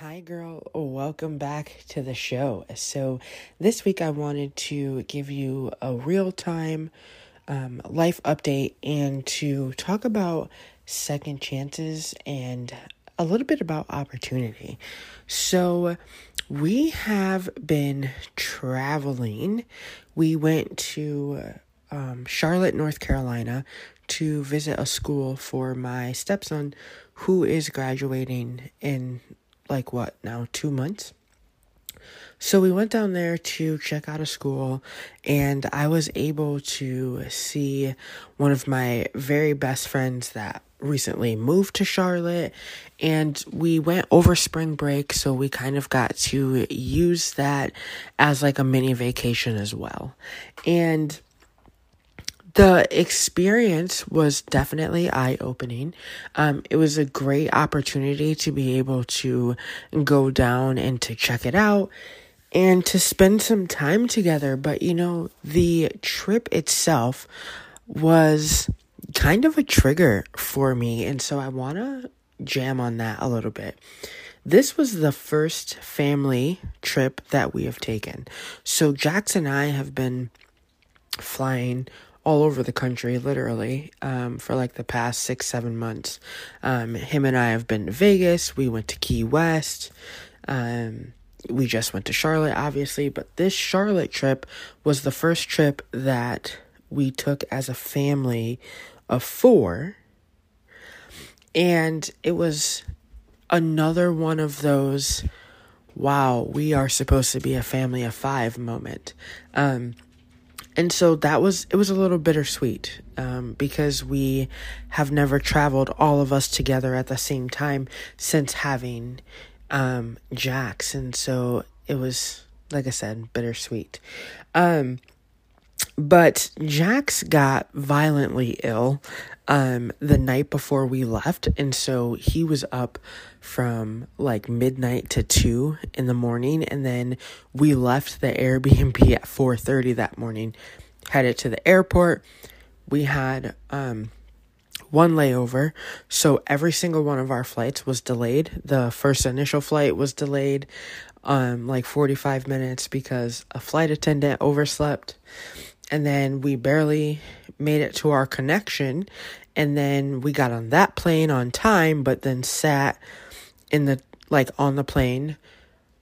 Hi, girl. Welcome back to the show. So, this week I wanted to give you a real time um, life update and to talk about second chances and a little bit about opportunity. So, we have been traveling. We went to um, Charlotte, North Carolina to visit a school for my stepson who is graduating in like what now, two months? So we went down there to check out a school, and I was able to see one of my very best friends that recently moved to Charlotte, and we went over spring break, so we kind of got to use that as like a mini vacation as well. And the experience was definitely eye opening. Um, it was a great opportunity to be able to go down and to check it out and to spend some time together. But you know, the trip itself was kind of a trigger for me. And so I want to jam on that a little bit. This was the first family trip that we have taken. So Jax and I have been flying all over the country, literally, um, for like the past six, seven months. Um, him and I have been to Vegas. We went to Key West. Um, we just went to Charlotte, obviously, but this Charlotte trip was the first trip that we took as a family of four. And it was another one of those, wow, we are supposed to be a family of five moment. Um, and so that was it was a little bittersweet um, because we have never traveled all of us together at the same time since having um, Jax, and so it was like I said bittersweet. Um, but Jax got violently ill um, the night before we left, and so he was up from like midnight to two in the morning, and then we left the Airbnb at four thirty that morning, headed to the airport. We had um, one layover, so every single one of our flights was delayed. The first initial flight was delayed um like 45 minutes because a flight attendant overslept and then we barely made it to our connection. And then we got on that plane on time but then sat in the like on the plane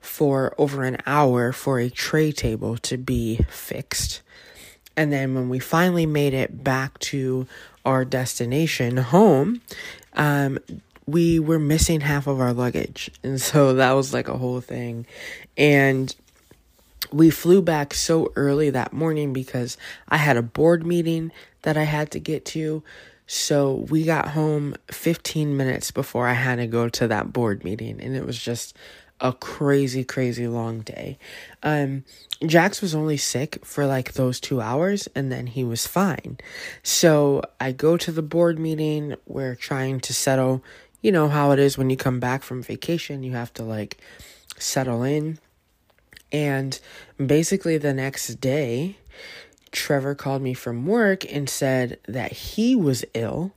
for over an hour for a tray table to be fixed. And then when we finally made it back to our destination home um we were missing half of our luggage. And so that was like a whole thing. And we flew back so early that morning because I had a board meeting that I had to get to. So we got home 15 minutes before I had to go to that board meeting, and it was just a crazy, crazy long day. Um, Jax was only sick for like those two hours, and then he was fine. So I go to the board meeting. We're trying to settle, you know, how it is when you come back from vacation, you have to like settle in and basically, the next day, Trevor called me from work and said that he was ill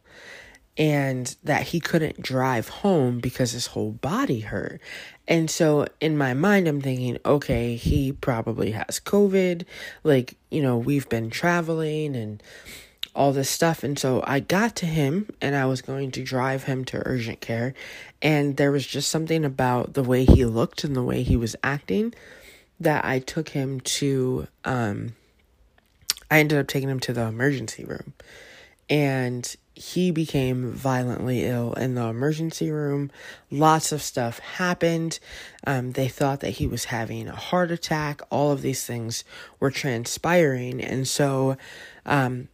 and that he couldn't drive home because his whole body hurt. And so in my mind, I'm thinking, okay, he probably has COVID. Like, you know, we've been traveling and all this stuff. And so I got to him and I was going to drive him to urgent care. And there was just something about the way he looked and the way he was acting that I took him to um I ended up taking him to the emergency room and he became violently ill in the emergency room. Lots of stuff happened. Um, they thought that he was having a heart attack. All of these things were transpiring. And so, um,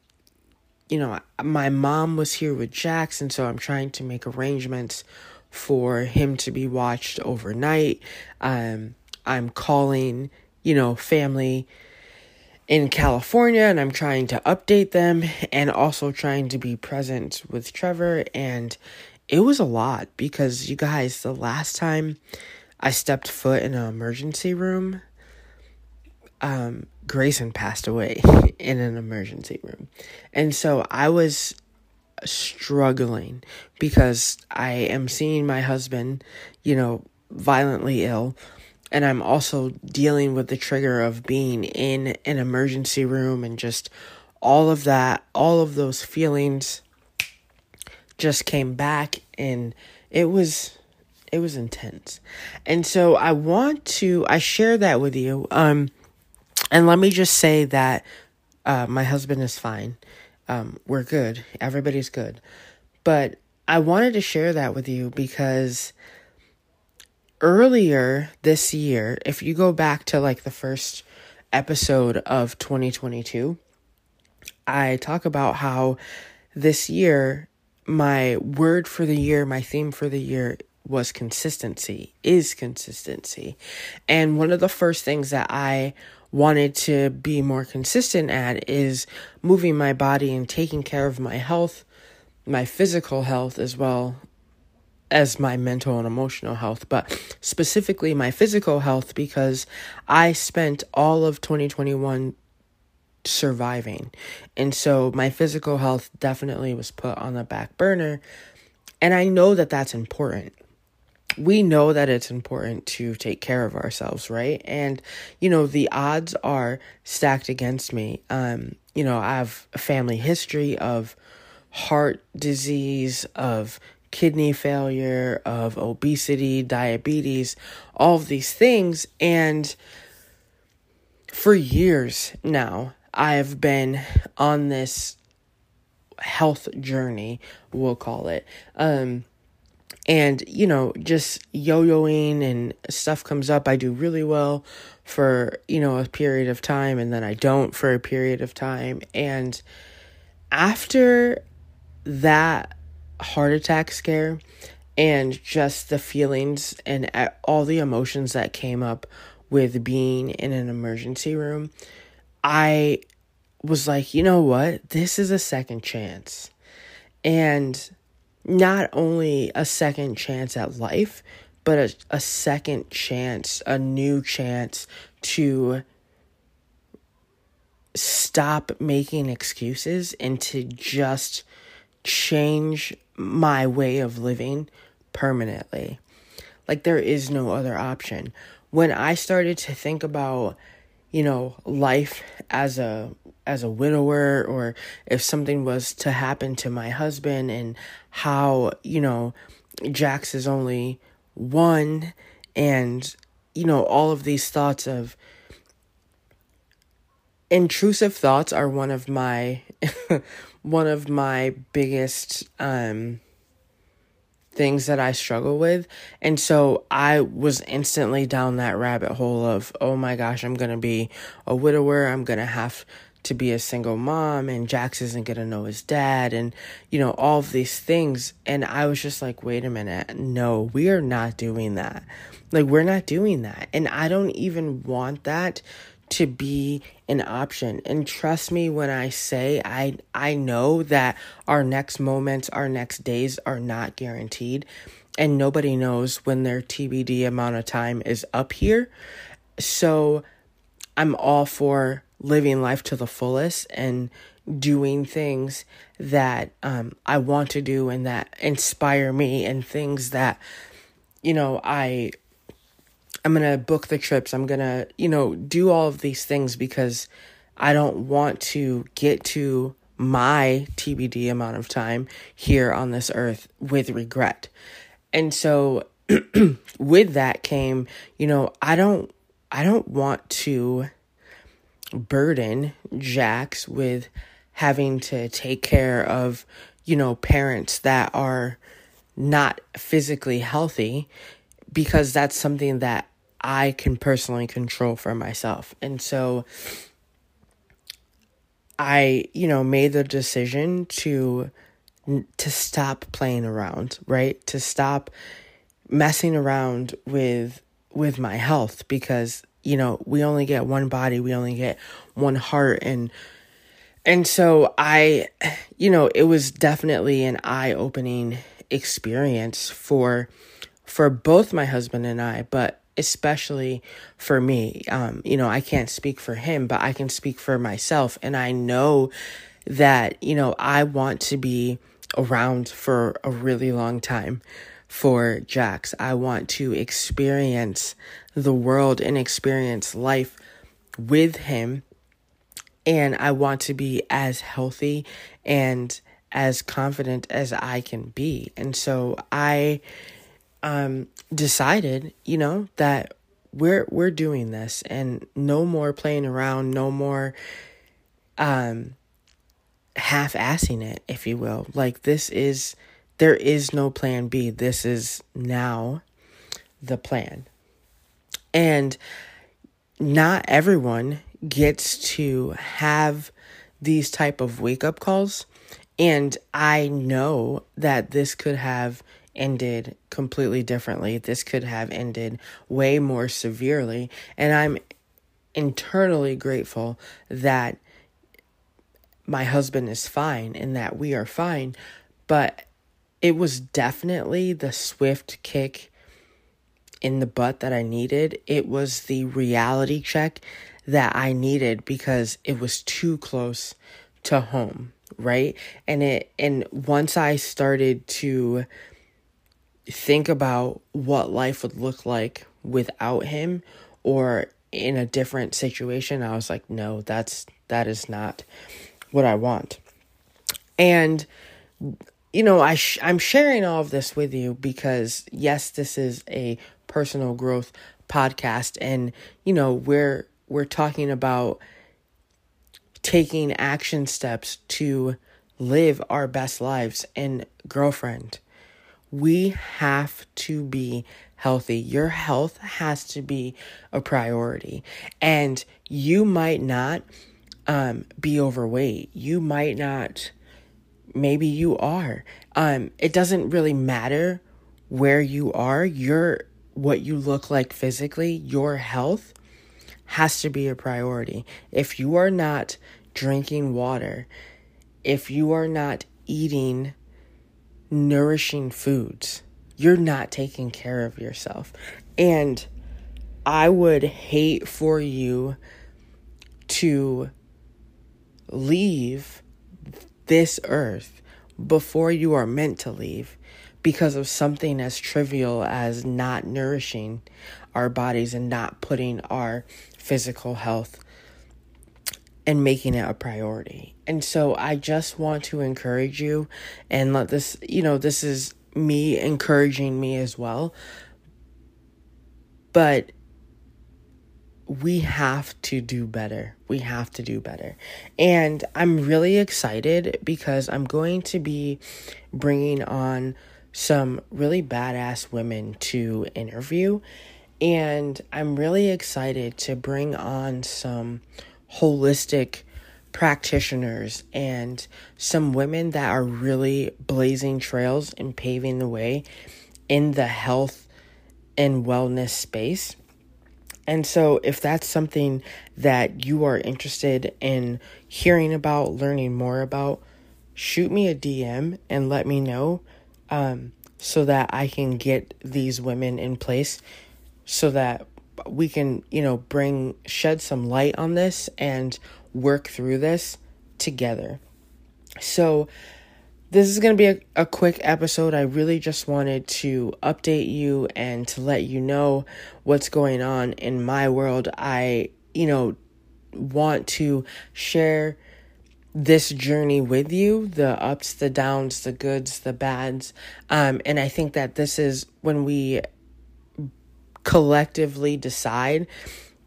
you know, my mom was here with Jackson, so I'm trying to make arrangements for him to be watched overnight. Um, I'm calling, you know, family in California and I'm trying to update them and also trying to be present with Trevor. And it was a lot because you guys, the last time I stepped foot in an emergency room, um, Grayson passed away in an emergency room. And so I was struggling because I am seeing my husband, you know, violently ill and I'm also dealing with the trigger of being in an emergency room and just all of that, all of those feelings just came back and it was it was intense. And so I want to I share that with you. Um and let me just say that uh my husband is fine. Um we're good. Everybody's good. But I wanted to share that with you because earlier this year, if you go back to like the first episode of 2022, I talk about how this year, my word for the year, my theme for the year was consistency, is consistency. And one of the first things that I wanted to be more consistent at is moving my body and taking care of my health, my physical health as well as my mental and emotional health, but specifically my physical health because I spent all of 2021 surviving. And so my physical health definitely was put on the back burner. And I know that that's important. We know that it's important to take care of ourselves, right? And you know, the odds are stacked against me. Um, you know, I have a family history of heart disease, of kidney failure, of obesity, diabetes, all of these things. And for years now, I've been on this health journey, we'll call it. Um, and you know just yo-yoing and stuff comes up i do really well for you know a period of time and then i don't for a period of time and after that heart attack scare and just the feelings and all the emotions that came up with being in an emergency room, I was like, you know what? This is a second chance. And not only a second chance at life, but a, a second chance, a new chance to stop making excuses and to just change my way of living permanently. Like there is no other option. When I started to think about, you know, life as a as a widower or if something was to happen to my husband and how, you know, Jax is only one and you know all of these thoughts of intrusive thoughts are one of my one of my biggest um things that I struggle with. And so I was instantly down that rabbit hole of, oh my gosh, I'm going to be a widower. I'm going to have to be a single mom and Jax isn't going to know his dad and you know all of these things. And I was just like wait a minute. No we are not doing that. Like we're not doing that. And I don't even want that to be an option. And trust me when I say I I know that our next moments, our next days are not guaranteed. And nobody knows when their TBD amount of time is up here. So I'm all for living life to the fullest and doing things that um, I want to do and that inspire me and things that you know I I'm going to book the trips. I'm going to, you know, do all of these things because I don't want to get to my TBD amount of time here on this earth with regret. And so with that came, you know, I don't I don't want to burden Jax with having to take care of, you know, parents that are not physically healthy because that's something that I can personally control for myself. And so I, you know, made the decision to to stop playing around, right? To stop messing around with with my health because, you know, we only get one body, we only get one heart and and so I you know, it was definitely an eye-opening experience for for both my husband and I, but especially for me. Um, you know, I can't speak for him, but I can speak for myself. And I know that, you know, I want to be around for a really long time for Jax. I want to experience the world and experience life with him. And I want to be as healthy and as confident as I can be. And so I um decided, you know, that we're we're doing this and no more playing around, no more um half-assing it, if you will. Like this is there is no plan B. This is now the plan. And not everyone gets to have these type of wake up calls. And I know that this could have ended completely differently. This could have ended way more severely. And I'm internally grateful that my husband is fine and that we are fine, but it was definitely the swift kick in the butt that I needed. It was the reality check that I needed because it was too close to home, right? And it and once I started to think about what life would look like without him or in a different situation, I was like, no, that's that is not what I want. And you know, I sh- I'm sharing all of this with you because yes, this is a personal growth podcast and you know, we're we're talking about taking action steps to live our best lives and girlfriend we have to be healthy. Your health has to be a priority. And you might not um, be overweight. You might not maybe you are. Um, it doesn't really matter where you are. Your what you look like physically, your health has to be a priority. If you are not drinking water, if you are not eating nourishing foods, you're not taking care of yourself. And I would hate for you to leave this earth before you are meant to leave because of something as trivial as not nourishing our bodies and not putting our physical health and making it a priority. And so I just want to encourage you and let this, you know, this is me encouraging me as well. But we have to do better. We have to do better. And I'm really excited because I'm going to be bringing on some really badass women to interview. And I'm really excited to bring on some holistic practitioners and some women that are really blazing trails and paving the way in the health and wellness space. And so, if that's something that you are interested in hearing about, learning more about, shoot me a DM and let me know um, so that I can get these women in place so that we can, you know, bring, shed some light on this and work through this together. So, this is going to be a, a quick episode. I really just wanted to update you and to let you know what's going on in my world. I, you know, want to share this journey with you the ups, the downs, the goods, the bads. Um, and I think that this is when we collectively decide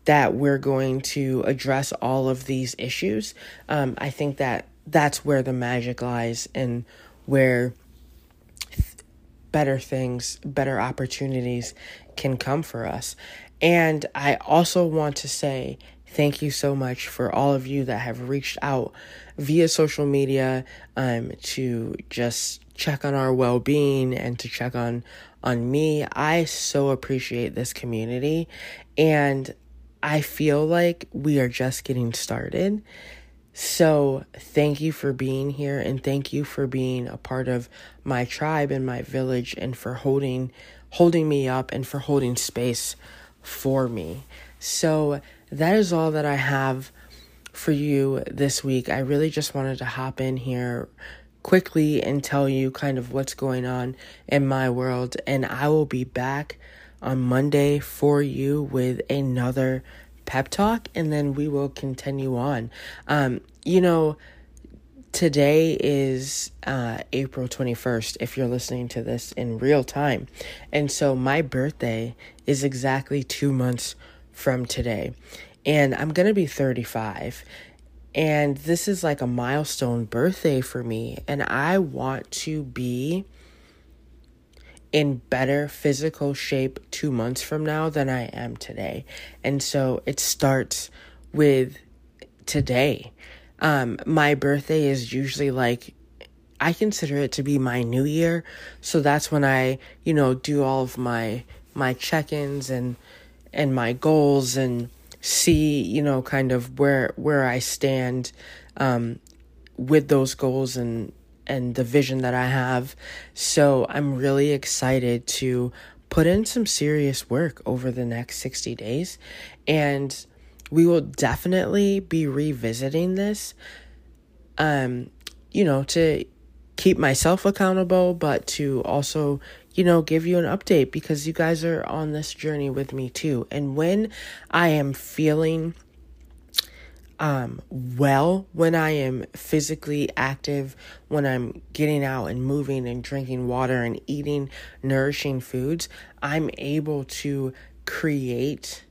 that we're going to address all of these issues. Um, I think that that's where the magic lies and where better things, better opportunities can come for us. And I also want to say thank you so much for all of you that have reached out via social media um, to just check on our well-being and to check on on me. I so appreciate this community and I feel like we are just getting started. So, thank you for being here and thank you for being a part of my tribe and my village and for holding holding me up and for holding space for me. So, that is all that I have for you this week. I really just wanted to hop in here quickly and tell you kind of what's going on in my world. And I will be back on Monday for you with another pep talk, and then we will continue on. Um, you know, today is uh, April 21st, if you're listening to this in real time. And so my birthday is exactly two months from today. And I'm going to be 35. And this is like a milestone birthday for me. And I want to be in better physical shape two months from now than I am today. And so it starts with today. Um, my birthday is usually like I consider it to be my new year. So that's when I, you know, do all of my my check-ins and and my goals and see, you know, kind of where where I stand um, with those goals and and the vision that I have. So I'm really excited to put in some serious work over the next 60 days and we will definitely be revisiting this um you know to keep myself accountable but to also you know, give you an update because you guys are on this journey with me too. And when I am feeling um well, when I am physically active, when I'm getting out and moving and drinking water and eating nourishing foods, I'm able to create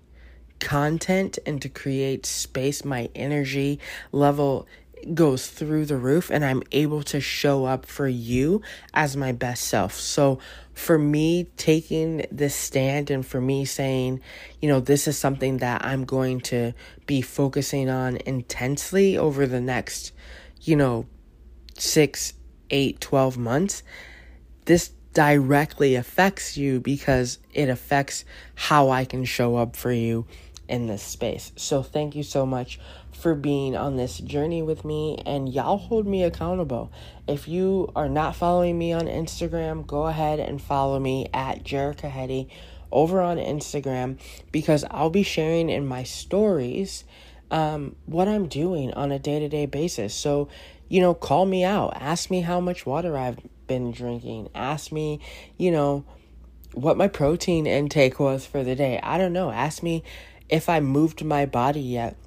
content and to create space my energy level goes through the roof and I'm able to show up for you as my best self. So for me taking this stand and for me saying, you know, this is something that I'm going to be focusing on intensely over the next, you know, six, eight, twelve months, this directly affects you because it affects how I can show up for you in this space. So thank you so much for being on this journey with me and y'all hold me accountable. If you are not following me on Instagram, go ahead and follow me at Jerica Hetty over on Instagram because I'll be sharing in my stories um, what I'm doing on a day to day basis. So, you know, call me out, ask me how much water I've been drinking, ask me, you know, what my protein intake was for the day. I don't know. Ask me if I moved my body yet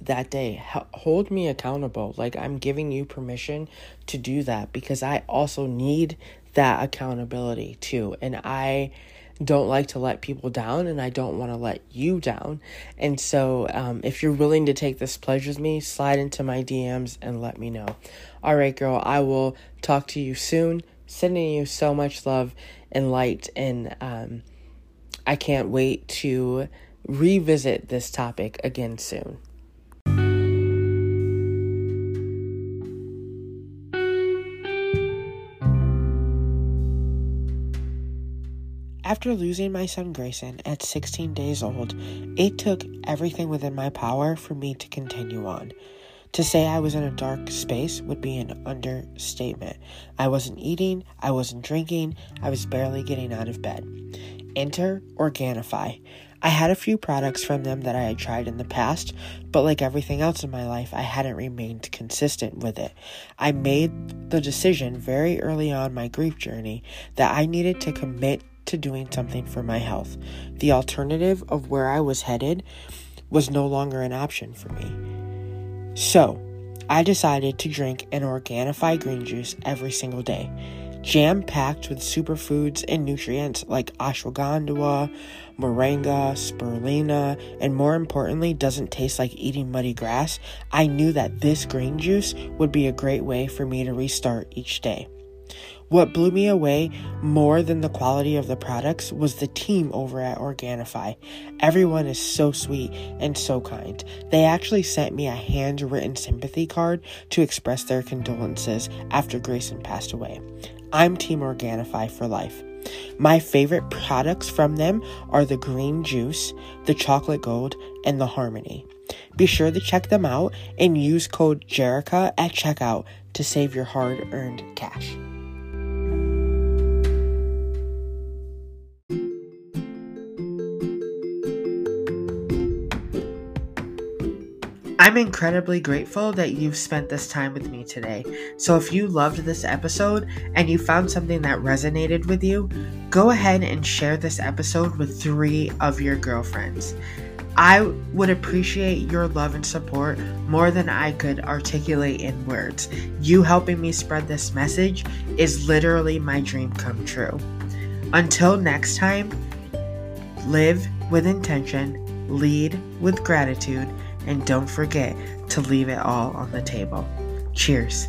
that day. hold me accountable. Like I'm giving you permission to do that because I also need that accountability too. And I don't like to let people down and I don't want to let you down. And so, um, if you're willing to take this pledge with me, slide into my DMs and let me know. All right, girl, I will talk to you soon. Sending you so much love and light. And um, I can't wait to revisit this topic again soon. After losing my son Grayson at 16 days old, it took everything within my power for me to continue on. To say I was in a dark space would be an understatement. I wasn't eating, I wasn't drinking, I was barely getting out of bed. Enter Organifi. I had a few products from them that I had tried in the past, but like everything else in my life, I hadn't remained consistent with it. I made the decision very early on my grief journey that I needed to commit to doing something for my health. The alternative of where I was headed was no longer an option for me. So, I decided to drink an Organifi green juice every single day, jam packed with superfoods and nutrients like ashwagandha, moringa, spirulina, and more importantly, doesn't taste like eating muddy grass. I knew that this green juice would be a great way for me to restart each day. What blew me away more than the quality of the products was the team over at Organifi. Everyone is so sweet and so kind. They actually sent me a handwritten sympathy card to express their condolences after Grayson passed away. I'm Team Organifi for life. My favorite products from them are the green juice, the chocolate gold, and the harmony. Be sure to check them out and use code JERICA at checkout to save your hard earned cash. I'm incredibly grateful that you've spent this time with me today. So, if you loved this episode and you found something that resonated with you, go ahead and share this episode with three of your girlfriends. I would appreciate your love and support more than I could articulate in words. You helping me spread this message is literally my dream come true. Until next time, live with intention, lead with gratitude, and don't forget to leave it all on the table. Cheers.